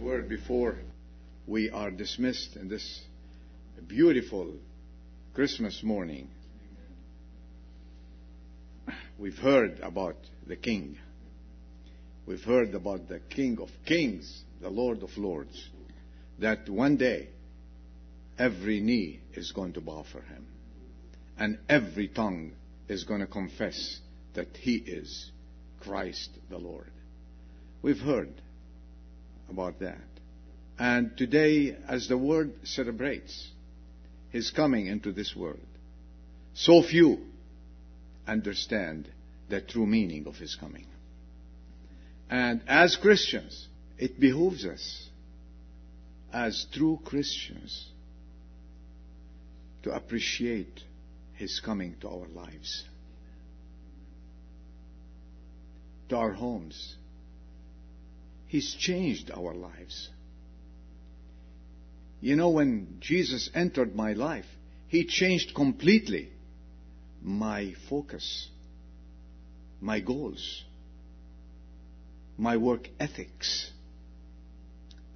word before we are dismissed in this beautiful Christmas morning. We've heard about the King. We've heard about the King of Kings, the Lord of Lords, that one day every knee is going to bow for him, and every tongue is going to confess that he is Christ the Lord. We've heard about that. And today, as the world celebrates His coming into this world, so few understand the true meaning of His coming. And as Christians, it behooves us, as true Christians, to appreciate His coming to our lives, to our homes. He's changed our lives. You know, when Jesus entered my life, He changed completely my focus, my goals, my work ethics.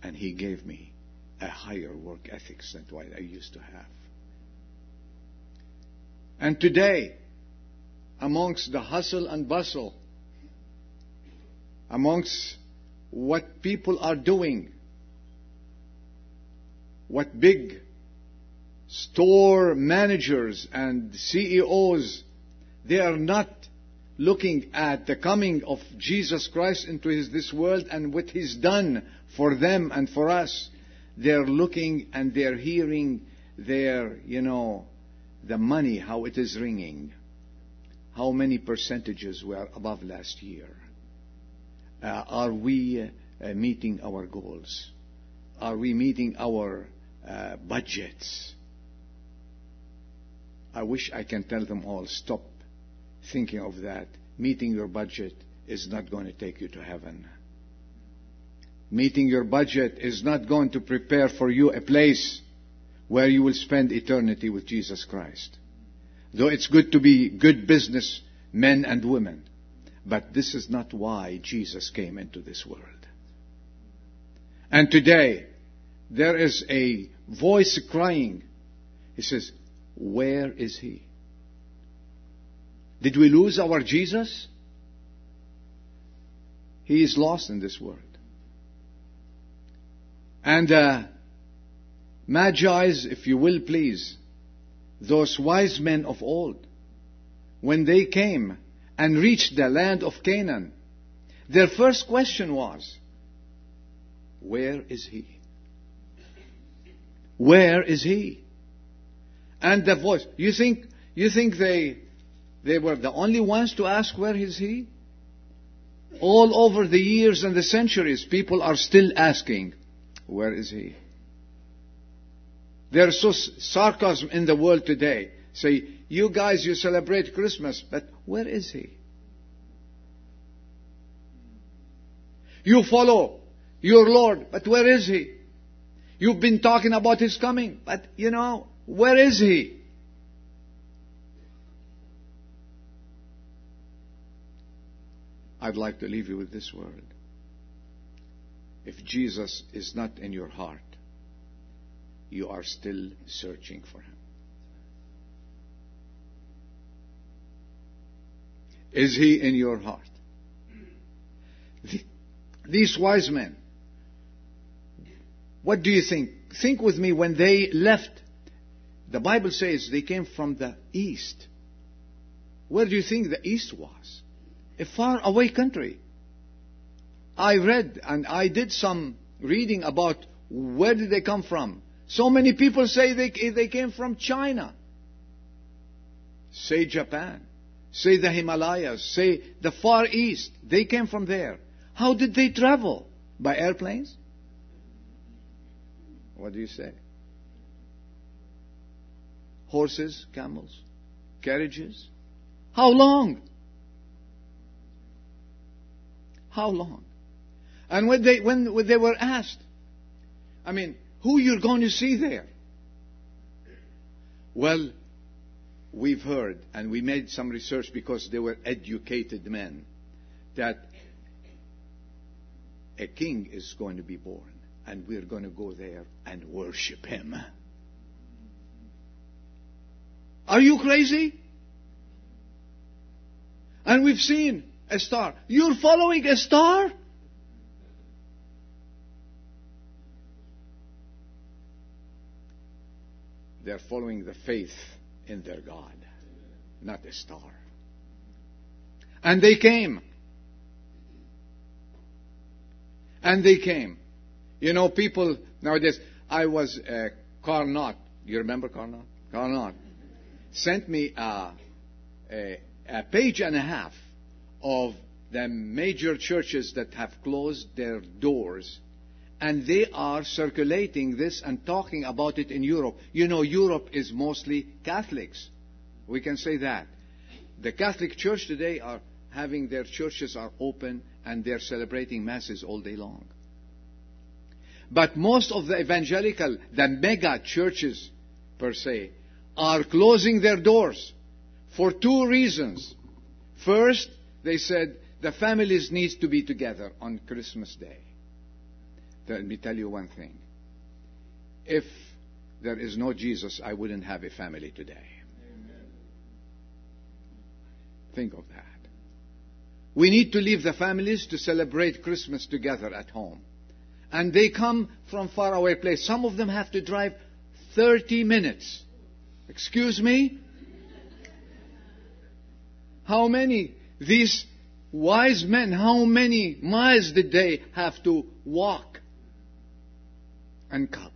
And He gave me a higher work ethics than what I used to have. And today, amongst the hustle and bustle, amongst what people are doing, what big store managers and CEOs, they are not looking at the coming of Jesus Christ into his, this world and what he's done for them and for us. They're looking and they're hearing their, you know, the money, how it is ringing. How many percentages were above last year? Uh, are we uh, meeting our goals? Are we meeting our uh, budgets? I wish I can tell them all, stop thinking of that. Meeting your budget is not going to take you to heaven. Meeting your budget is not going to prepare for you a place where you will spend eternity with Jesus Christ. Though it's good to be good business men and women, but this is not why Jesus came into this world. And today, there is a voice crying. He says, Where is he? Did we lose our Jesus? He is lost in this world. And uh, Magi's, if you will please, those wise men of old, when they came and reached the land of Canaan, their first question was, Where is he? Where is he? And the voice, you think, you think they, they were the only ones to ask where is he? All over the years and the centuries, people are still asking, where is he? There's so sarcasm in the world today. Say, you guys, you celebrate Christmas, but where is he? You follow your Lord, but where is he? You've been talking about his coming, but you know, where is he? I'd like to leave you with this word. If Jesus is not in your heart, you are still searching for him. Is he in your heart? These wise men, what do you think? Think with me when they left. The Bible says they came from the east. Where do you think the east was? A far away country. I read and I did some reading about where did they come from. So many people say they, they came from China. Say Japan. Say the Himalayas. Say the Far East. They came from there. How did they travel? By airplanes? What do you say? Horses, camels, carriages? How long? How long? And when they, when, when they were asked, I mean, who you're going to see there? Well, we've heard, and we made some research because they were educated men, that a king is going to be born. and we're going to go there and worship Him. Are you crazy? And we've seen a star. You're following a star? They're following the faith in their God, not a star. And they came. And they came. You know, people nowadays, I was uh, Carnot. You remember Carnot? Carnot sent me a, a, a page and a half of the major churches that have closed their doors and they are circulating this and talking about it in Europe. You know, Europe is mostly Catholics. We can say that. The Catholic Church today are having their churches are open and they're celebrating masses all day long. But most of the evangelical, the mega churches per se, are closing their doors for two reasons. First, they said the families need to be together on Christmas Day. Let me tell you one thing. If there is no Jesus, I wouldn't have a family today. Amen. Think of that. We need to leave the families to celebrate Christmas together at home. And they come from far away place. Some of them have to drive 30 minutes. Excuse me? How many? These wise men, how many miles did they have to walk and come?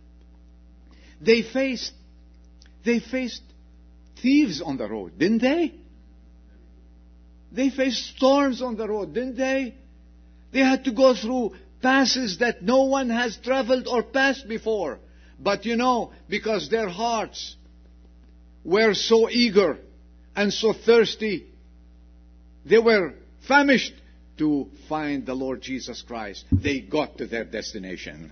They faced, they faced thieves on the road, didn't they? They faced storms on the road, didn't they? They had to go through passes that no one has traveled or passed before. But you know, because their hearts were so eager and so thirsty, they were famished to find the Lord Jesus Christ. They got to their destination.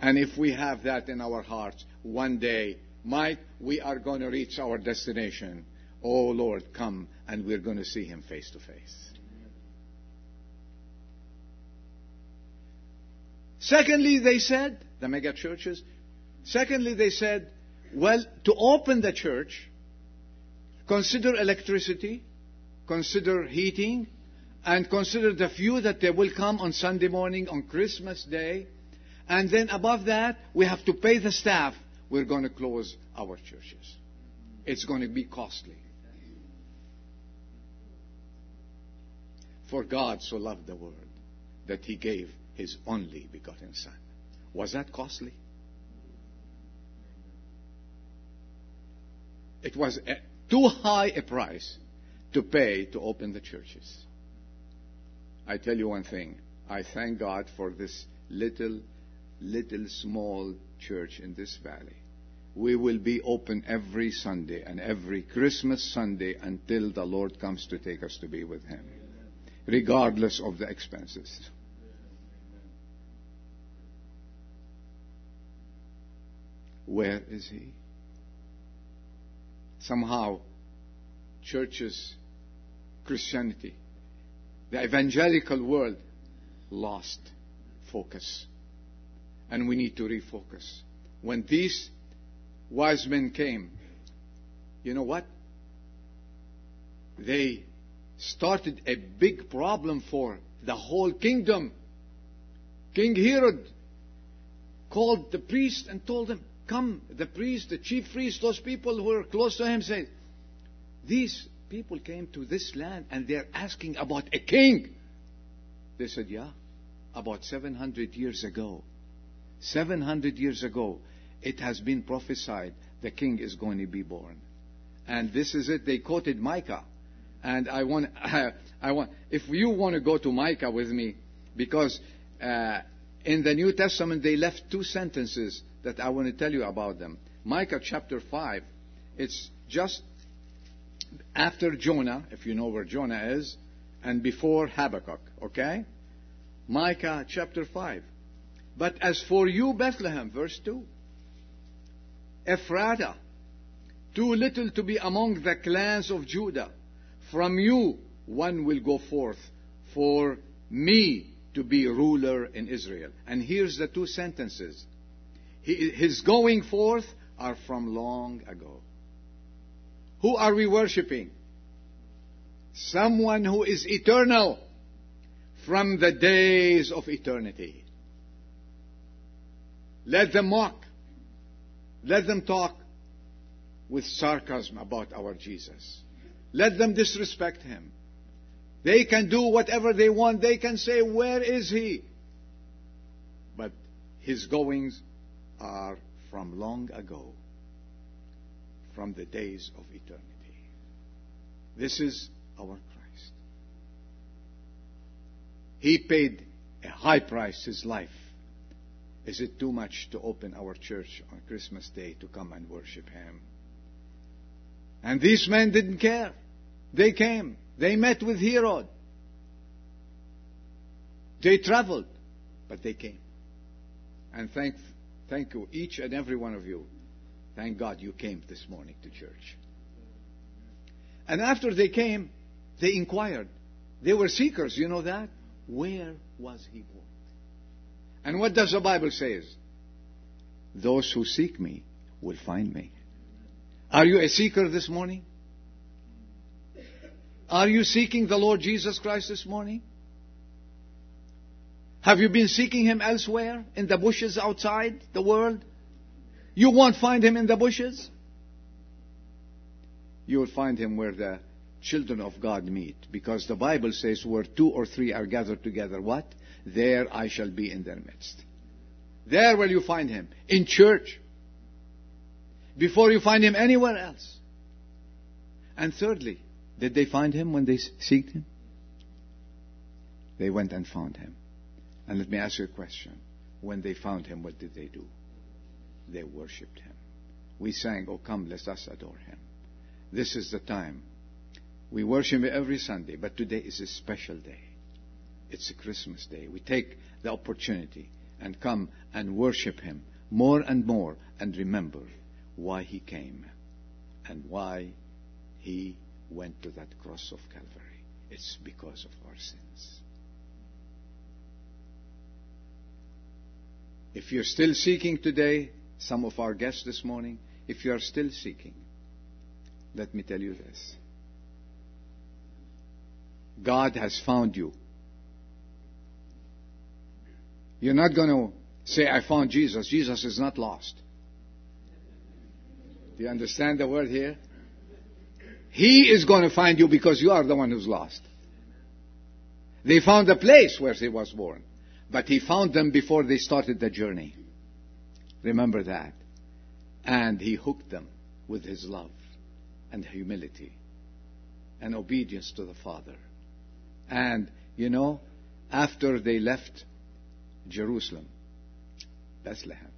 And if we have that in our hearts, one day, might we are going to reach our destination. Oh Lord, come and we're going to see him face to face. Secondly, they said, the mega churches, secondly, they said, well, to open the church, consider electricity, consider heating, and consider the few that they will come on Sunday morning, on Christmas Day. And then above that, we have to pay the staff. We're going to close our churches. It's going to be costly. For God so loved the world that he gave his only begotten Son. Was that costly? It was a, too high a price to pay to open the churches. I tell you one thing. I thank God for this little, little small church in this valley. We will be open every Sunday and every Christmas Sunday until the Lord comes to take us to be with Him regardless of the expenses. Where is he? Somehow, churches, Christianity, the evangelical world lost focus. And we need to refocus. When these wise men came, you know what? They started a big problem for the whole kingdom. King Herod called the priest and told them, Come, the priest, the chief priest, those people who were close to him said, These people came to this land and they're asking about a king. They said, Yeah, about 700 years ago. 700 years ago, it has been prophesied the king is going to be born. And this is it. They quoted Micah. And I want, I want, if you want to go to Micah with me, because uh, in the New Testament they left two sentences that I want to tell you about them. Micah chapter 5, it's just after Jonah, if you know where Jonah is, and before Habakkuk, okay? Micah chapter 5. But as for you, Bethlehem, verse 2, Ephrathah, too little to be among the clans of Judah from you one will go forth for me to be ruler in Israel. And here's the two sentences. His going forth are from long ago. Who are we worshiping? Someone who is eternal from the days of eternity. Let them mock. Let them talk with sarcasm about our Jesus. Let them disrespect him. They can do whatever they want. They can say, Where is he? But his goings are from long ago, from the days of eternity. This is our Christ. He paid a high price, his life. Is it too much to open our church on Christmas Day to come and worship him? And these men didn't care. They came. They met with Herod. They traveled, but they came. And thank, thank you, each and every one of you. Thank God you came this morning to church. And after they came, they inquired. They were seekers, you know that? Where was he born? And what does the Bible say? Those who seek me will find me. Are you a seeker this morning? Are you seeking the Lord Jesus Christ this morning? Have you been seeking Him elsewhere? In the bushes outside the world? You won't find Him in the bushes. You will find Him where the children of God meet. Because the Bible says, where two or three are gathered together, what? There I shall be in their midst. There will you find Him. In church. Before you find Him anywhere else. And thirdly, did they find him when they seeked him? They went and found him. And let me ask you a question. When they found him, what did they do? They worshipped him. We sang, Oh, come, let us adore him. This is the time. We worship him every Sunday, but today is a special day. It's a Christmas day. We take the opportunity and come and worship him more and more and remember why he came and why he went to that cross of Calvary. It's because of our sins. If you're still seeking today, some of our guests this morning, if you are still seeking, let me tell you this. God has found you. You're not going to say, I found Jesus. Jesus is not lost. Do you understand the word here? He is going to find you because you are the one who's lost. They found a place where he was born, but he found them before they started the journey. Remember that. And he hooked them with his love and humility and obedience to the Father. And, you know, after they left Jerusalem, Bethlehem,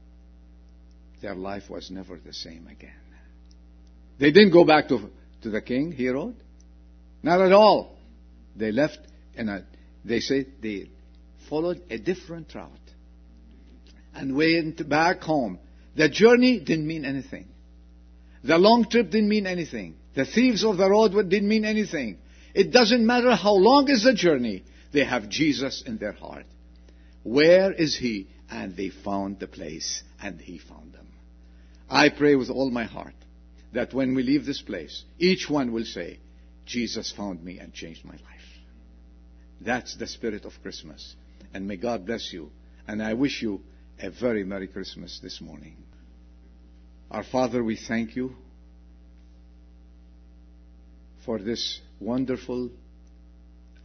their life was never the same again. They didn't go back to to the king, Herod. Not at all. They left and they say they followed a different route and went back home. The journey didn't mean anything. The long trip didn't mean anything. The thieves of the road didn't mean anything. It doesn't matter how long is the journey, they have Jesus in their heart. Where is He? And they found the place, and He found them. I pray with all my heart that when we leave this place, each one will say, Jesus found me and changed my life. That's the spirit of Christmas. And may God bless you. And I wish you a very Merry Christmas this morning. Our Father, we thank you for this wonderful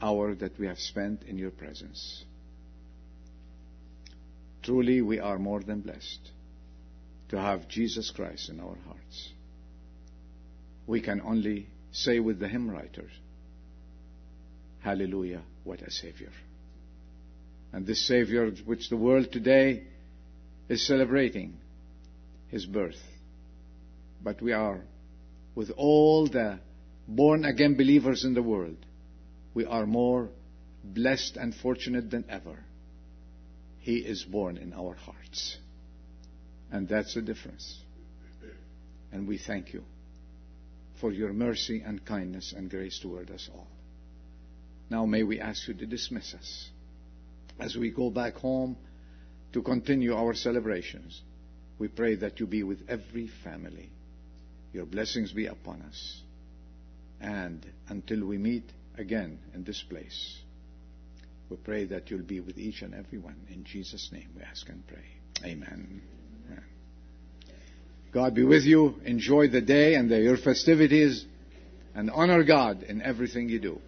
hour that we have spent in your presence. Truly, we are more than blessed to have Jesus Christ in our hearts we can only say with the hymn writers, Hallelujah, what a Savior. And this Savior, which the world today is celebrating, His birth. But we are, with all the born again believers in the world, we are more blessed and fortunate than ever. He is born in our hearts. And that's the difference. And we thank you for your mercy and kindness and grace toward us all. Now may we ask you to dismiss us as we go back home to continue our celebrations, we pray that you be with every family. Your blessings be upon us. And until we meet again in this place, we pray that you'll be with each and every one. In Jesus' name we ask and pray. Amen. Amen. God be with you. Enjoy the day and the, your festivities and honor God in everything you do.